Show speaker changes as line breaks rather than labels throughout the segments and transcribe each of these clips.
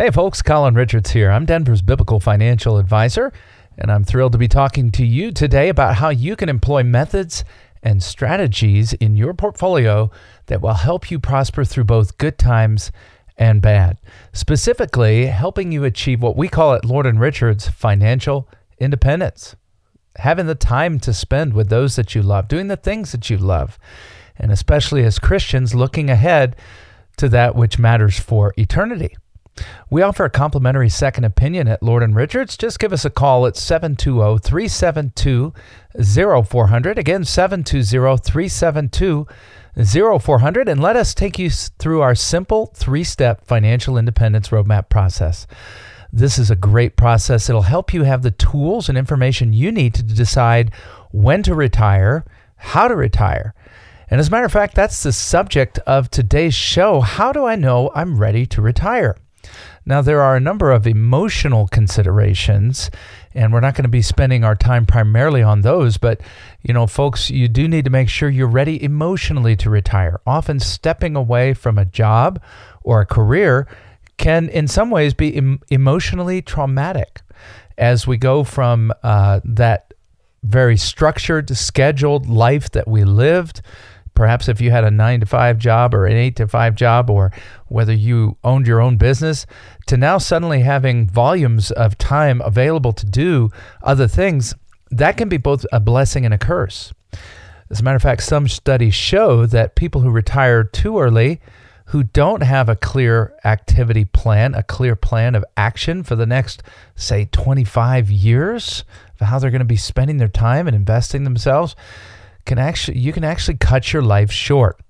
Hey, folks, Colin Richards here. I'm Denver's biblical financial advisor, and I'm thrilled to be talking to you today about how you can employ methods and strategies in your portfolio that will help you prosper through both good times and bad. Specifically, helping you achieve what we call at Lord and Richards financial independence. Having the time to spend with those that you love, doing the things that you love, and especially as Christians, looking ahead to that which matters for eternity. We offer a complimentary second opinion at Lord Richards. Just give us a call at 720 372 0400. Again, 720 372 0400. And let us take you through our simple three step financial independence roadmap process. This is a great process. It'll help you have the tools and information you need to decide when to retire, how to retire. And as a matter of fact, that's the subject of today's show. How do I know I'm ready to retire? Now, there are a number of emotional considerations, and we're not going to be spending our time primarily on those, but you know, folks, you do need to make sure you're ready emotionally to retire. Often, stepping away from a job or a career can, in some ways, be em- emotionally traumatic as we go from uh, that very structured, scheduled life that we lived Perhaps if you had a nine to five job or an eight to five job, or whether you owned your own business, to now suddenly having volumes of time available to do other things, that can be both a blessing and a curse. As a matter of fact, some studies show that people who retire too early, who don't have a clear activity plan, a clear plan of action for the next, say, 25 years, of how they're going to be spending their time and investing themselves, can actually you can actually cut your life short.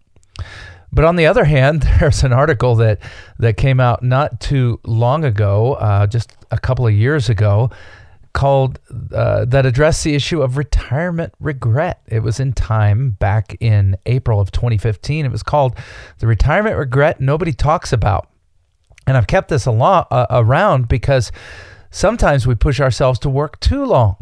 But on the other hand, there's an article that that came out not too long ago, uh, just a couple of years ago, called uh, that addressed the issue of retirement regret. It was in Time back in April of 2015. It was called "The Retirement Regret Nobody Talks About," and I've kept this a lot uh, around because sometimes we push ourselves to work too long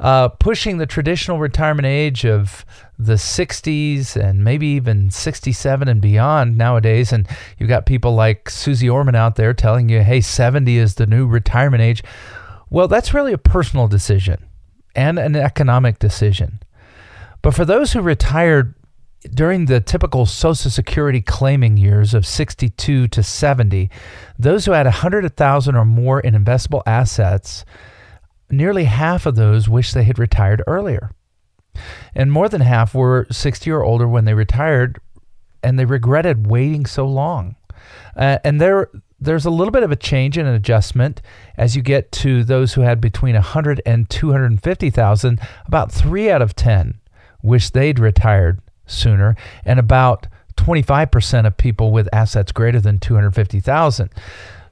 uh, pushing the traditional retirement age of the 60s and maybe even 67 and beyond nowadays. And you've got people like Susie Orman out there telling you, hey, 70 is the new retirement age. Well, that's really a personal decision and an economic decision. But for those who retired during the typical Social Security claiming years of 62 to 70, those who had 100,000 or more in investable assets nearly half of those wish they had retired earlier. And more than half were 60 or older when they retired and they regretted waiting so long. Uh, and there there's a little bit of a change and an adjustment as you get to those who had between 100 and 250,000. About 3 out of 10 wish they'd retired sooner and about 25% of people with assets greater than 250,000.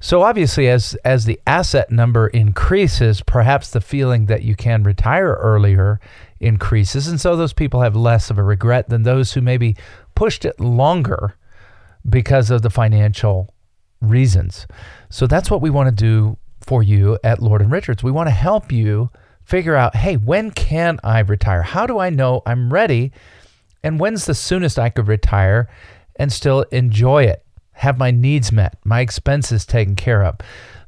So obviously, as as the asset number increases, perhaps the feeling that you can retire earlier increases, and so those people have less of a regret than those who maybe pushed it longer because of the financial reasons. So that's what we want to do for you at Lord and Richards. We want to help you figure out, hey, when can I retire? How do I know I'm ready? And when's the soonest I could retire and still enjoy it? Have my needs met, my expenses taken care of.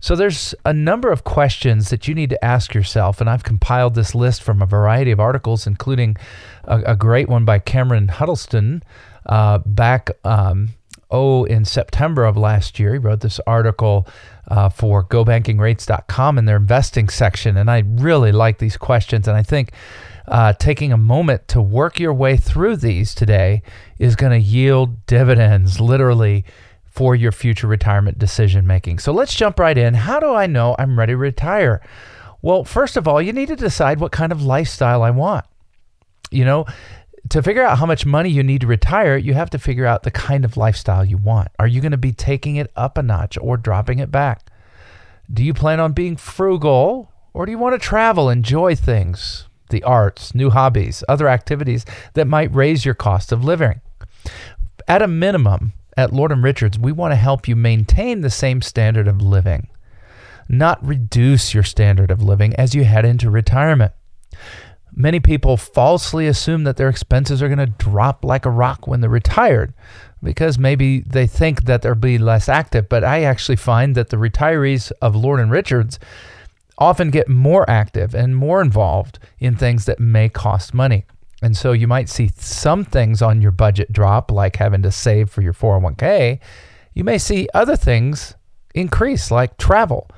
So there's a number of questions that you need to ask yourself, and I've compiled this list from a variety of articles, including a, a great one by Cameron Huddleston uh, back. Um, oh, in September of last year, he wrote this article uh, for GoBankingRates.com in their investing section, and I really like these questions, and I think uh, taking a moment to work your way through these today is going to yield dividends, literally for your future retirement decision making. So let's jump right in. How do I know I'm ready to retire? Well, first of all, you need to decide what kind of lifestyle I want. You know, to figure out how much money you need to retire, you have to figure out the kind of lifestyle you want. Are you going to be taking it up a notch or dropping it back? Do you plan on being frugal or do you want to travel, enjoy things, the arts, new hobbies, other activities that might raise your cost of living? At a minimum, at Lord and Richards, we want to help you maintain the same standard of living, not reduce your standard of living as you head into retirement. Many people falsely assume that their expenses are going to drop like a rock when they're retired because maybe they think that they'll be less active. But I actually find that the retirees of Lord and Richards often get more active and more involved in things that may cost money. And so you might see some things on your budget drop, like having to save for your 401k. You may see other things increase, like travel,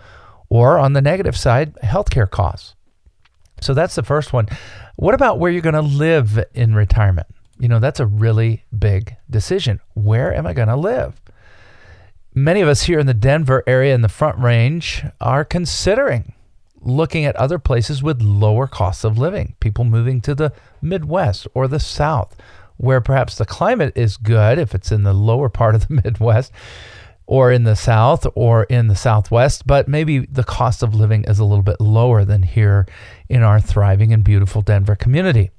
or on the negative side, healthcare costs. So that's the first one. What about where you're going to live in retirement? You know, that's a really big decision. Where am I going to live? Many of us here in the Denver area in the Front Range are considering looking at other places with lower costs of living, people moving to the Midwest or the South, where perhaps the climate is good if it's in the lower part of the Midwest or in the South or in the Southwest, but maybe the cost of living is a little bit lower than here in our thriving and beautiful Denver community.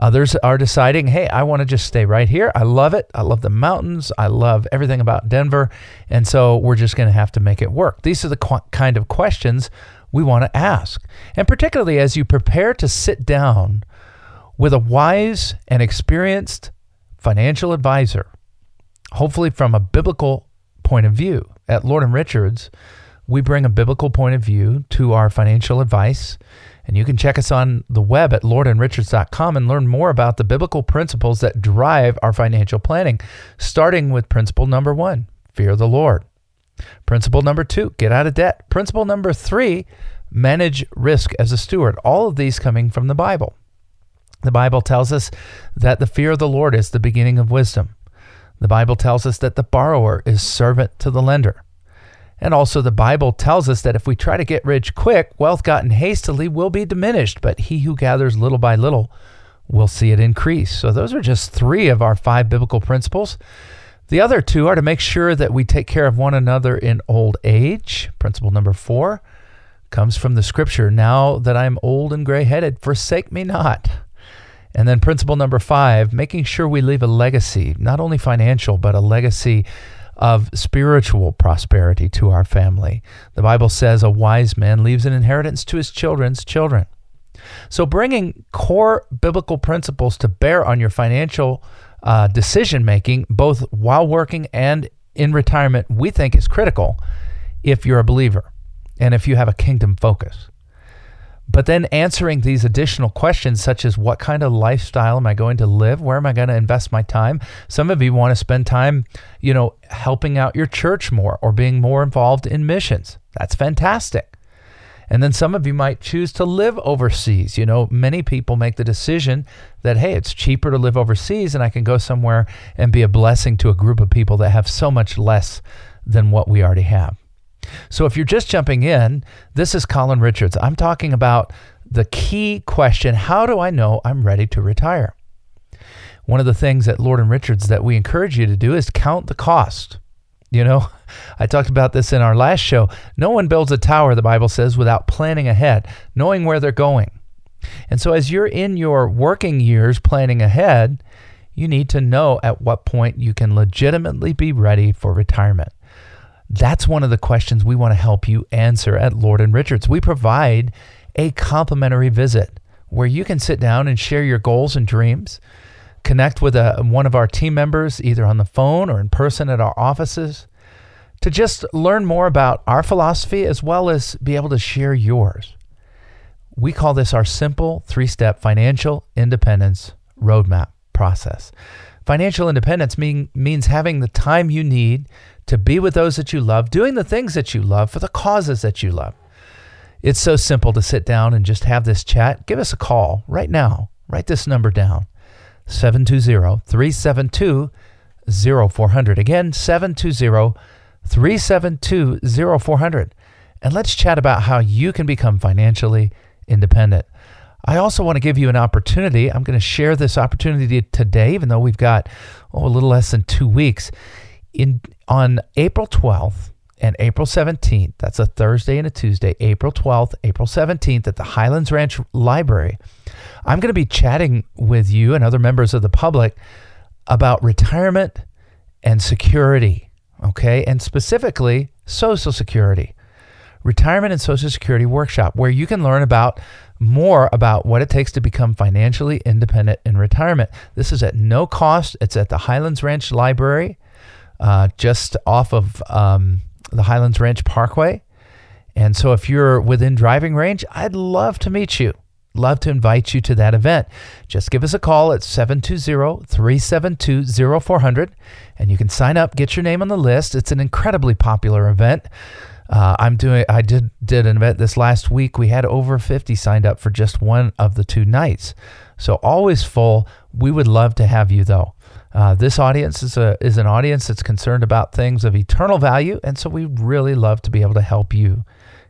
Others are deciding, hey, I want to just stay right here. I love it. I love the mountains. I love everything about Denver. And so we're just going to have to make it work. These are the qu- kind of questions we want to ask. And particularly as you prepare to sit down with a wise and experienced financial advisor, hopefully from a biblical point of view. At Lord and Richards, we bring a biblical point of view to our financial advice. And you can check us on the web at lordandrichards.com and learn more about the biblical principles that drive our financial planning, starting with principle number one fear the Lord. Principle number two, get out of debt. Principle number three, manage risk as a steward. All of these coming from the Bible. The Bible tells us that the fear of the Lord is the beginning of wisdom. The Bible tells us that the borrower is servant to the lender. And also, the Bible tells us that if we try to get rich quick, wealth gotten hastily will be diminished, but he who gathers little by little will see it increase. So, those are just three of our five biblical principles. The other two are to make sure that we take care of one another in old age. Principle number four comes from the scripture Now that I'm old and gray headed, forsake me not. And then principle number five, making sure we leave a legacy, not only financial, but a legacy of spiritual prosperity to our family. The Bible says a wise man leaves an inheritance to his children's children. So, bringing core biblical principles to bear on your financial uh, decision making, both while working and in retirement, we think is critical if you're a believer and if you have a kingdom focus. But then answering these additional questions, such as what kind of lifestyle am I going to live? Where am I going to invest my time? Some of you want to spend time, you know, helping out your church more or being more involved in missions. That's fantastic. And then some of you might choose to live overseas. You know, many people make the decision that, hey, it's cheaper to live overseas and I can go somewhere and be a blessing to a group of people that have so much less than what we already have. So if you're just jumping in, this is Colin Richards. I'm talking about the key question how do I know I'm ready to retire? One of the things at Lord and Richards that we encourage you to do is count the cost. You know, I talked about this in our last show. No one builds a tower, the Bible says, without planning ahead, knowing where they're going. And so, as you're in your working years planning ahead, you need to know at what point you can legitimately be ready for retirement. That's one of the questions we want to help you answer at Lord and Richards. We provide a complimentary visit where you can sit down and share your goals and dreams connect with a, one of our team members either on the phone or in person at our offices to just learn more about our philosophy as well as be able to share yours. We call this our simple three step financial independence roadmap process. Financial independence mean, means having the time you need to be with those that you love, doing the things that you love for the causes that you love. It's so simple to sit down and just have this chat. Give us a call right now. Write this number down 720 372 0400. Again, 720 372 0400. And let's chat about how you can become financially independent. I also want to give you an opportunity. I'm going to share this opportunity today, even though we've got oh, a little less than two weeks. In on April 12th and April 17th, that's a Thursday and a Tuesday, April 12th, April 17th at the Highlands Ranch Library. I'm going to be chatting with you and other members of the public about retirement and security, okay? And specifically, Social Security. Retirement and Social Security Workshop, where you can learn about more about what it takes to become financially independent in retirement. This is at no cost. It's at the Highlands Ranch Library, uh, just off of um, the Highlands Ranch Parkway. And so, if you're within driving range, I'd love to meet you. Love to invite you to that event. Just give us a call at 720 372 0400 and you can sign up, get your name on the list. It's an incredibly popular event. Uh, I'm doing. I did did an event this last week. We had over 50 signed up for just one of the two nights, so always full. We would love to have you though. Uh, this audience is a is an audience that's concerned about things of eternal value, and so we really love to be able to help you.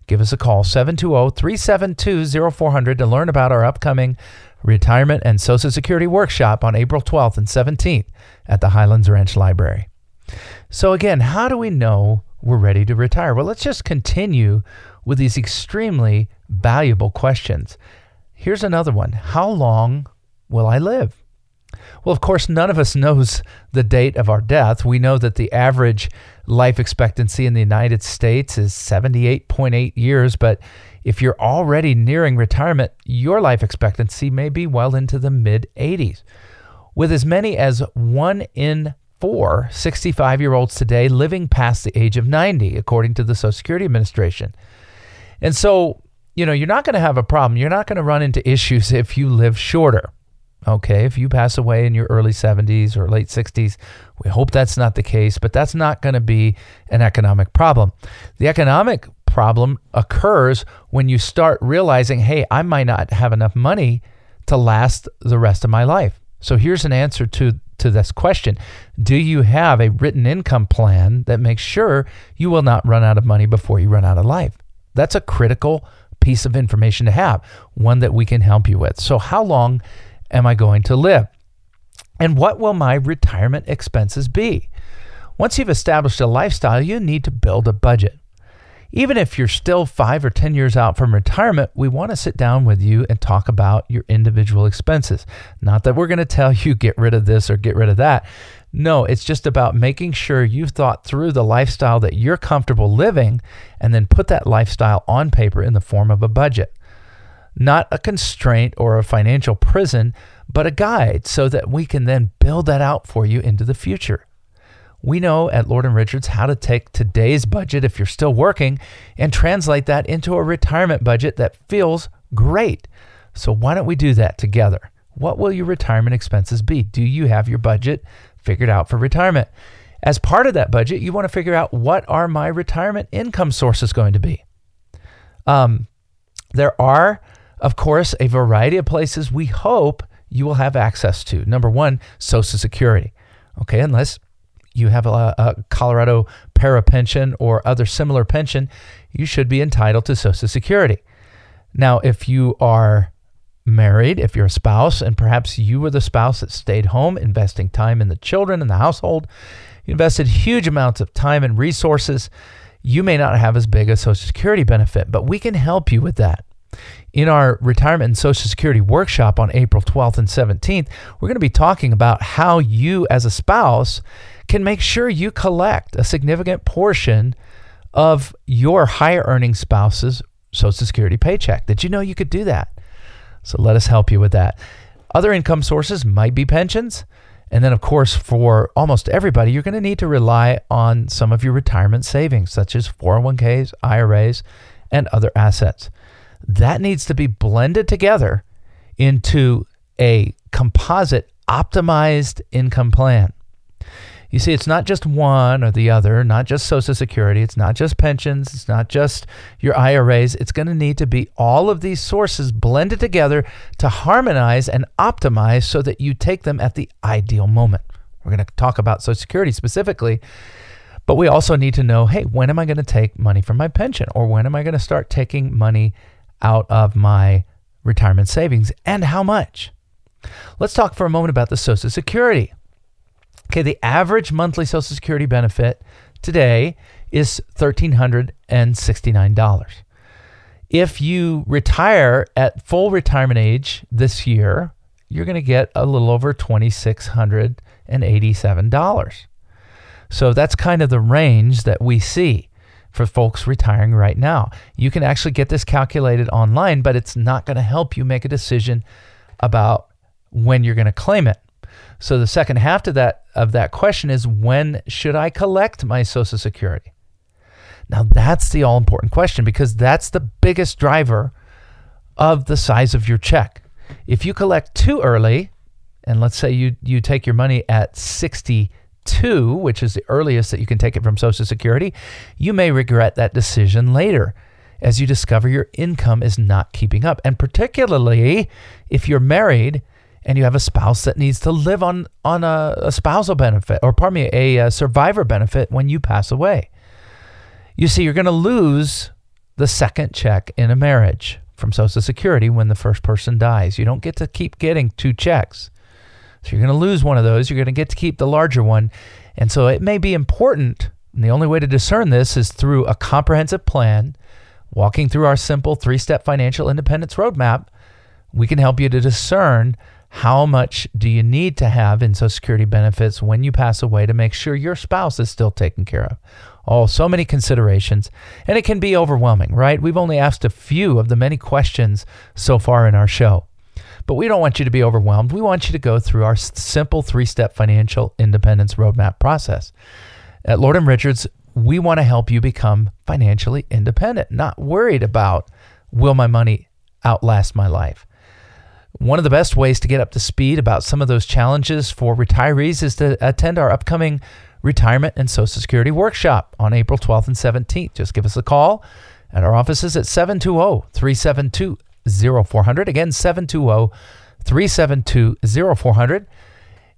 Give us a call 720-372-0400 to learn about our upcoming retirement and Social Security workshop on April 12th and 17th at the Highlands Ranch Library. So again, how do we know we're ready to retire? Well, let's just continue with these extremely valuable questions. Here's another one How long will I live? Well, of course, none of us knows the date of our death. We know that the average life expectancy in the United States is 78.8 years, but if you're already nearing retirement, your life expectancy may be well into the mid 80s. With as many as one in four 65 year olds today living past the age of 90, according to the Social Security Administration. And so, you know, you're not going to have a problem. You're not going to run into issues if you live shorter. Okay, if you pass away in your early 70s or late 60s, we hope that's not the case, but that's not going to be an economic problem. The economic problem occurs when you start realizing, hey, I might not have enough money to last the rest of my life. So here's an answer to to this question. Do you have a written income plan that makes sure you will not run out of money before you run out of life? That's a critical piece of information to have, one that we can help you with. So, how long am I going to live? And what will my retirement expenses be? Once you've established a lifestyle, you need to build a budget. Even if you're still five or 10 years out from retirement, we want to sit down with you and talk about your individual expenses. Not that we're going to tell you get rid of this or get rid of that. No, it's just about making sure you've thought through the lifestyle that you're comfortable living and then put that lifestyle on paper in the form of a budget. Not a constraint or a financial prison, but a guide so that we can then build that out for you into the future. We know at Lord and Richards how to take today's budget, if you're still working, and translate that into a retirement budget that feels great. So, why don't we do that together? What will your retirement expenses be? Do you have your budget figured out for retirement? As part of that budget, you want to figure out what are my retirement income sources going to be. Um, there are, of course, a variety of places we hope you will have access to. Number one, Social Security. Okay, unless you have a, a Colorado PERA pension or other similar pension, you should be entitled to Social Security. Now, if you are married, if you're a spouse, and perhaps you were the spouse that stayed home investing time in the children and the household, you invested huge amounts of time and resources, you may not have as big a Social Security benefit, but we can help you with that. In our retirement and Social Security workshop on April 12th and 17th, we're going to be talking about how you, as a spouse, can make sure you collect a significant portion of your higher earning spouse's Social Security paycheck. Did you know you could do that? So let us help you with that. Other income sources might be pensions. And then, of course, for almost everybody, you're going to need to rely on some of your retirement savings, such as 401ks, IRAs, and other assets. That needs to be blended together into a composite optimized income plan. You see, it's not just one or the other, not just Social Security, it's not just pensions, it's not just your IRAs. It's going to need to be all of these sources blended together to harmonize and optimize so that you take them at the ideal moment. We're going to talk about Social Security specifically, but we also need to know hey, when am I going to take money from my pension or when am I going to start taking money out of my retirement savings and how much? Let's talk for a moment about the Social Security. Okay, the average monthly Social Security benefit today is $1,369. If you retire at full retirement age this year, you're going to get a little over $2,687. So that's kind of the range that we see. For folks retiring right now. You can actually get this calculated online, but it's not going to help you make a decision about when you're going to claim it. So the second half to that of that question is when should I collect my social security? Now that's the all important question because that's the biggest driver of the size of your check. If you collect too early, and let's say you you take your money at 62, which is the earliest that you can take it from social security, you may regret that decision later as you discover your income is not keeping up. And particularly if you're married and you have a spouse that needs to live on on a, a spousal benefit or pardon me a, a survivor benefit when you pass away. You see you're going to lose the second check in a marriage from social security when the first person dies. You don't get to keep getting two checks so you're going to lose one of those you're going to get to keep the larger one and so it may be important and the only way to discern this is through a comprehensive plan walking through our simple three-step financial independence roadmap we can help you to discern how much do you need to have in Social Security benefits when you pass away to make sure your spouse is still taken care of? Oh, so many considerations. And it can be overwhelming, right? We've only asked a few of the many questions so far in our show. But we don't want you to be overwhelmed. We want you to go through our simple three step financial independence roadmap process. At Lord and Richards, we want to help you become financially independent, not worried about will my money outlast my life. One of the best ways to get up to speed about some of those challenges for retirees is to attend our upcoming retirement and Social Security workshop on April 12th and 17th. Just give us a call at our offices at 720 372 0400. Again, 720 372 0400.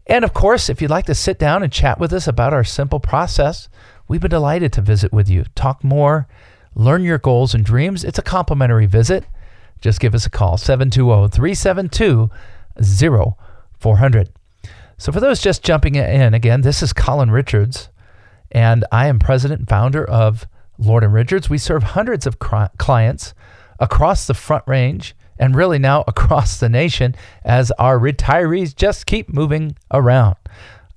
And of course, if you'd like to sit down and chat with us about our simple process, we'd be delighted to visit with you, talk more, learn your goals and dreams. It's a complimentary visit just give us a call 720 372 0400. So, for those just jumping in, again, this is Colin Richards, and I am president and founder of Lord and Richards. We serve hundreds of clients across the Front Range and really now across the nation as our retirees just keep moving around.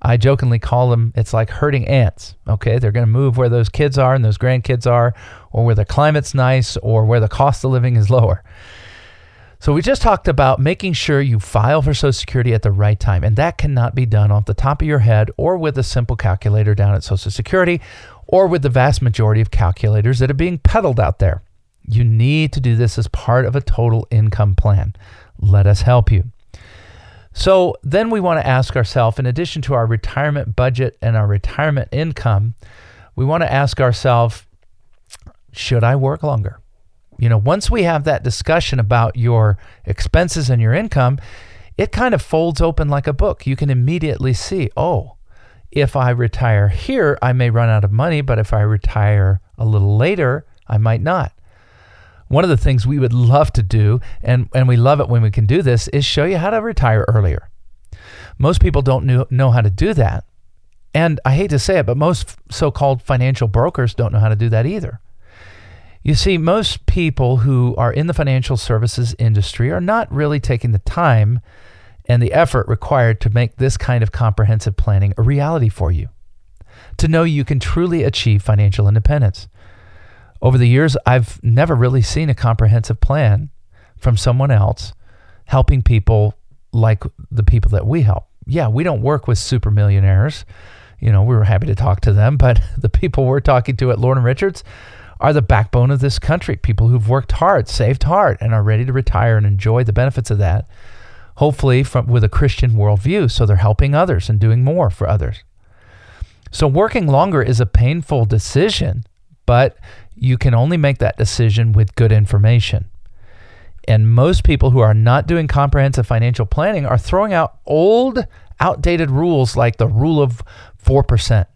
I jokingly call them, it's like herding ants. Okay, they're going to move where those kids are and those grandkids are, or where the climate's nice, or where the cost of living is lower. So we just talked about making sure you file for Social Security at the right time, and that cannot be done off the top of your head or with a simple calculator down at Social Security or with the vast majority of calculators that are being peddled out there. You need to do this as part of a total income plan. Let us help you. So then we want to ask ourselves, in addition to our retirement budget and our retirement income, we want to ask ourselves, should I work longer? You know, once we have that discussion about your expenses and your income, it kind of folds open like a book. You can immediately see, oh, if I retire here, I may run out of money, but if I retire a little later, I might not. One of the things we would love to do, and, and we love it when we can do this, is show you how to retire earlier. Most people don't know, know how to do that. And I hate to say it, but most so called financial brokers don't know how to do that either. You see, most people who are in the financial services industry are not really taking the time and the effort required to make this kind of comprehensive planning a reality for you, to know you can truly achieve financial independence. Over the years, I've never really seen a comprehensive plan from someone else helping people like the people that we help. Yeah, we don't work with super millionaires. You know, we were happy to talk to them, but the people we're talking to at Lord and Richards, are the backbone of this country. People who've worked hard, saved hard, and are ready to retire and enjoy the benefits of that. Hopefully, from with a Christian worldview, so they're helping others and doing more for others. So, working longer is a painful decision, but you can only make that decision with good information. And most people who are not doing comprehensive financial planning are throwing out old, outdated rules like the rule of 4%.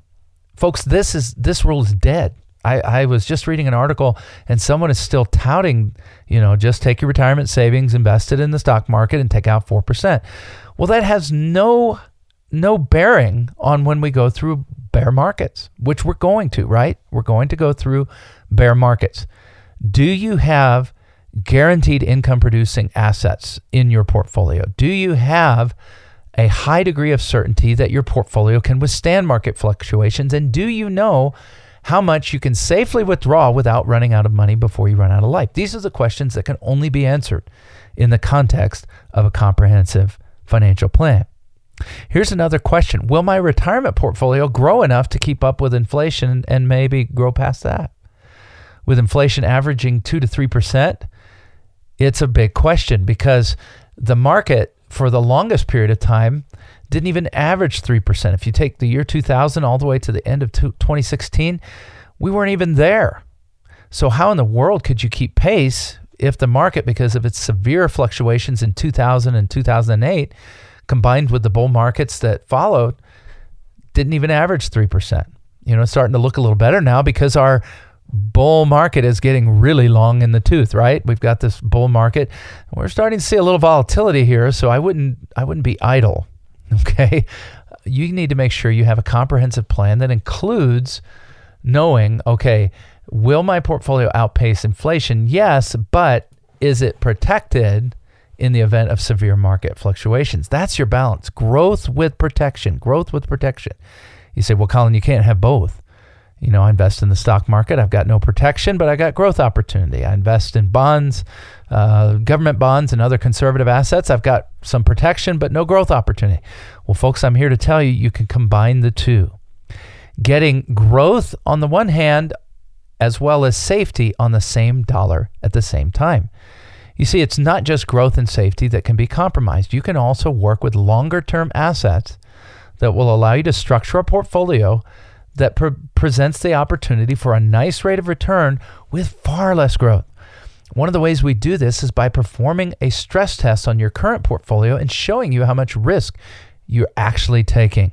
Folks, this is this rule is dead. I, I was just reading an article and someone is still touting, you know, just take your retirement savings, invest it in the stock market, and take out 4%. Well, that has no no bearing on when we go through bear markets, which we're going to, right? We're going to go through bear markets. Do you have guaranteed income producing assets in your portfolio? Do you have a high degree of certainty that your portfolio can withstand market fluctuations? And do you know how much you can safely withdraw without running out of money before you run out of life. These are the questions that can only be answered in the context of a comprehensive financial plan. Here's another question Will my retirement portfolio grow enough to keep up with inflation and maybe grow past that? With inflation averaging 2 to 3%, it's a big question because the market for the longest period of time didn't even average 3%. If you take the year 2000 all the way to the end of 2016, we weren't even there. So, how in the world could you keep pace if the market, because of its severe fluctuations in 2000 and 2008, combined with the bull markets that followed, didn't even average 3%? You know, it's starting to look a little better now because our bull market is getting really long in the tooth, right? We've got this bull market. We're starting to see a little volatility here, so I wouldn't I wouldn't be idle. Okay? You need to make sure you have a comprehensive plan that includes knowing, okay, will my portfolio outpace inflation? Yes, but is it protected in the event of severe market fluctuations? That's your balance. Growth with protection. Growth with protection. You say, well, Colin, you can't have both. You know, I invest in the stock market. I've got no protection, but I got growth opportunity. I invest in bonds, uh, government bonds, and other conservative assets. I've got some protection, but no growth opportunity. Well, folks, I'm here to tell you you can combine the two. Getting growth on the one hand, as well as safety on the same dollar at the same time. You see, it's not just growth and safety that can be compromised. You can also work with longer term assets that will allow you to structure a portfolio that pre- presents the opportunity for a nice rate of return with far less growth. One of the ways we do this is by performing a stress test on your current portfolio and showing you how much risk you're actually taking.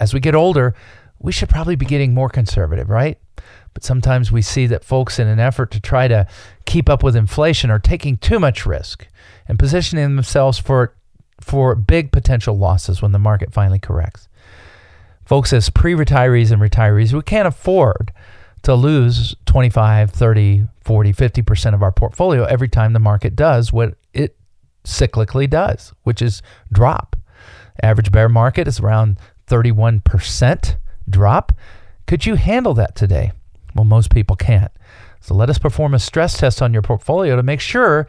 As we get older, we should probably be getting more conservative, right? But sometimes we see that folks, in an effort to try to keep up with inflation, are taking too much risk and positioning themselves for, for big potential losses when the market finally corrects. Folks, as pre retirees and retirees, we can't afford to lose 25, 30, 40, 50% of our portfolio every time the market does what it cyclically does, which is drop. Average bear market is around 31% drop. Could you handle that today? Well, most people can't. So let us perform a stress test on your portfolio to make sure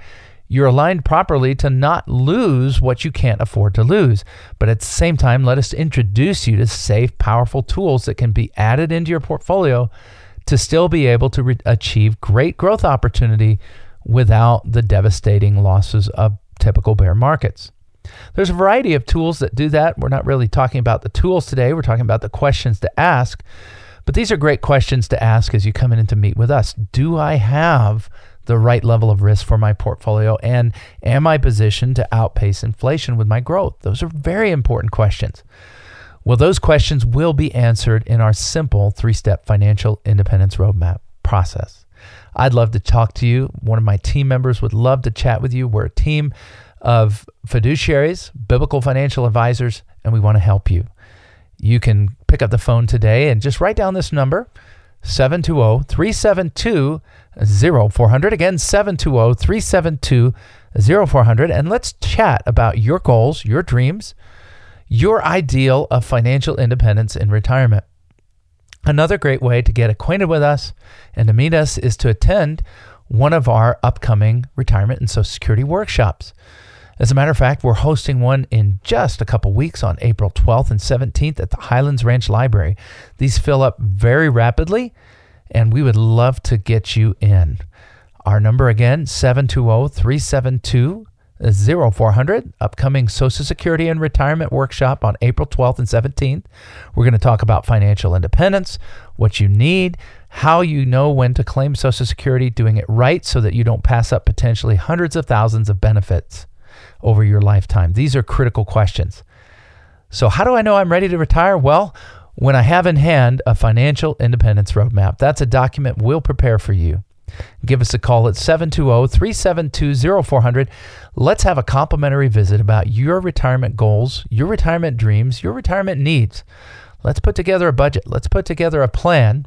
you're aligned properly to not lose what you can't afford to lose. But at the same time, let us introduce you to safe, powerful tools that can be added into your portfolio to still be able to re- achieve great growth opportunity without the devastating losses of typical bear markets. There's a variety of tools that do that. We're not really talking about the tools today, we're talking about the questions to ask. But these are great questions to ask as you come in to meet with us. Do I have the right level of risk for my portfolio? And am I positioned to outpace inflation with my growth? Those are very important questions. Well, those questions will be answered in our simple three step financial independence roadmap process. I'd love to talk to you. One of my team members would love to chat with you. We're a team of fiduciaries, biblical financial advisors, and we want to help you. You can pick up the phone today and just write down this number 720 372 0400. Again, 720 372 0400. And let's chat about your goals, your dreams, your ideal of financial independence in retirement. Another great way to get acquainted with us and to meet us is to attend one of our upcoming retirement and Social Security workshops. As a matter of fact, we're hosting one in just a couple weeks on April 12th and 17th at the Highlands Ranch Library. These fill up very rapidly, and we would love to get you in. Our number again, 720 372 0400. Upcoming Social Security and Retirement Workshop on April 12th and 17th. We're going to talk about financial independence, what you need, how you know when to claim Social Security, doing it right so that you don't pass up potentially hundreds of thousands of benefits over your lifetime? These are critical questions. So, how do I know I'm ready to retire? Well, when I have in hand a financial independence roadmap, that's a document we'll prepare for you. Give us a call at 720 372 0400. Let's have a complimentary visit about your retirement goals, your retirement dreams, your retirement needs. Let's put together a budget. Let's put together a plan,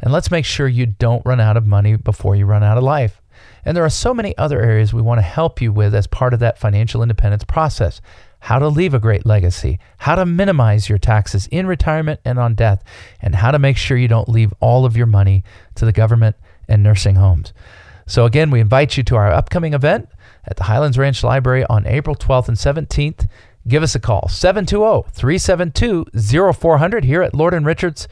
and let's make sure you don't run out of money before you run out of life. And there are so many other areas we want to help you with as part of that financial independence process. how to leave a great legacy, how to minimize your taxes in retirement and on death, and how to make sure you don't leave all of your money to the government and nursing homes. So, again, we invite you to our upcoming event at the Highlands Ranch Library on April 12th and 17th. Give us a call, 720 372 0400 here at Lord and Richards.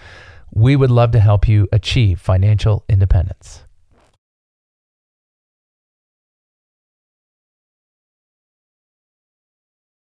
We would love to help you achieve financial independence.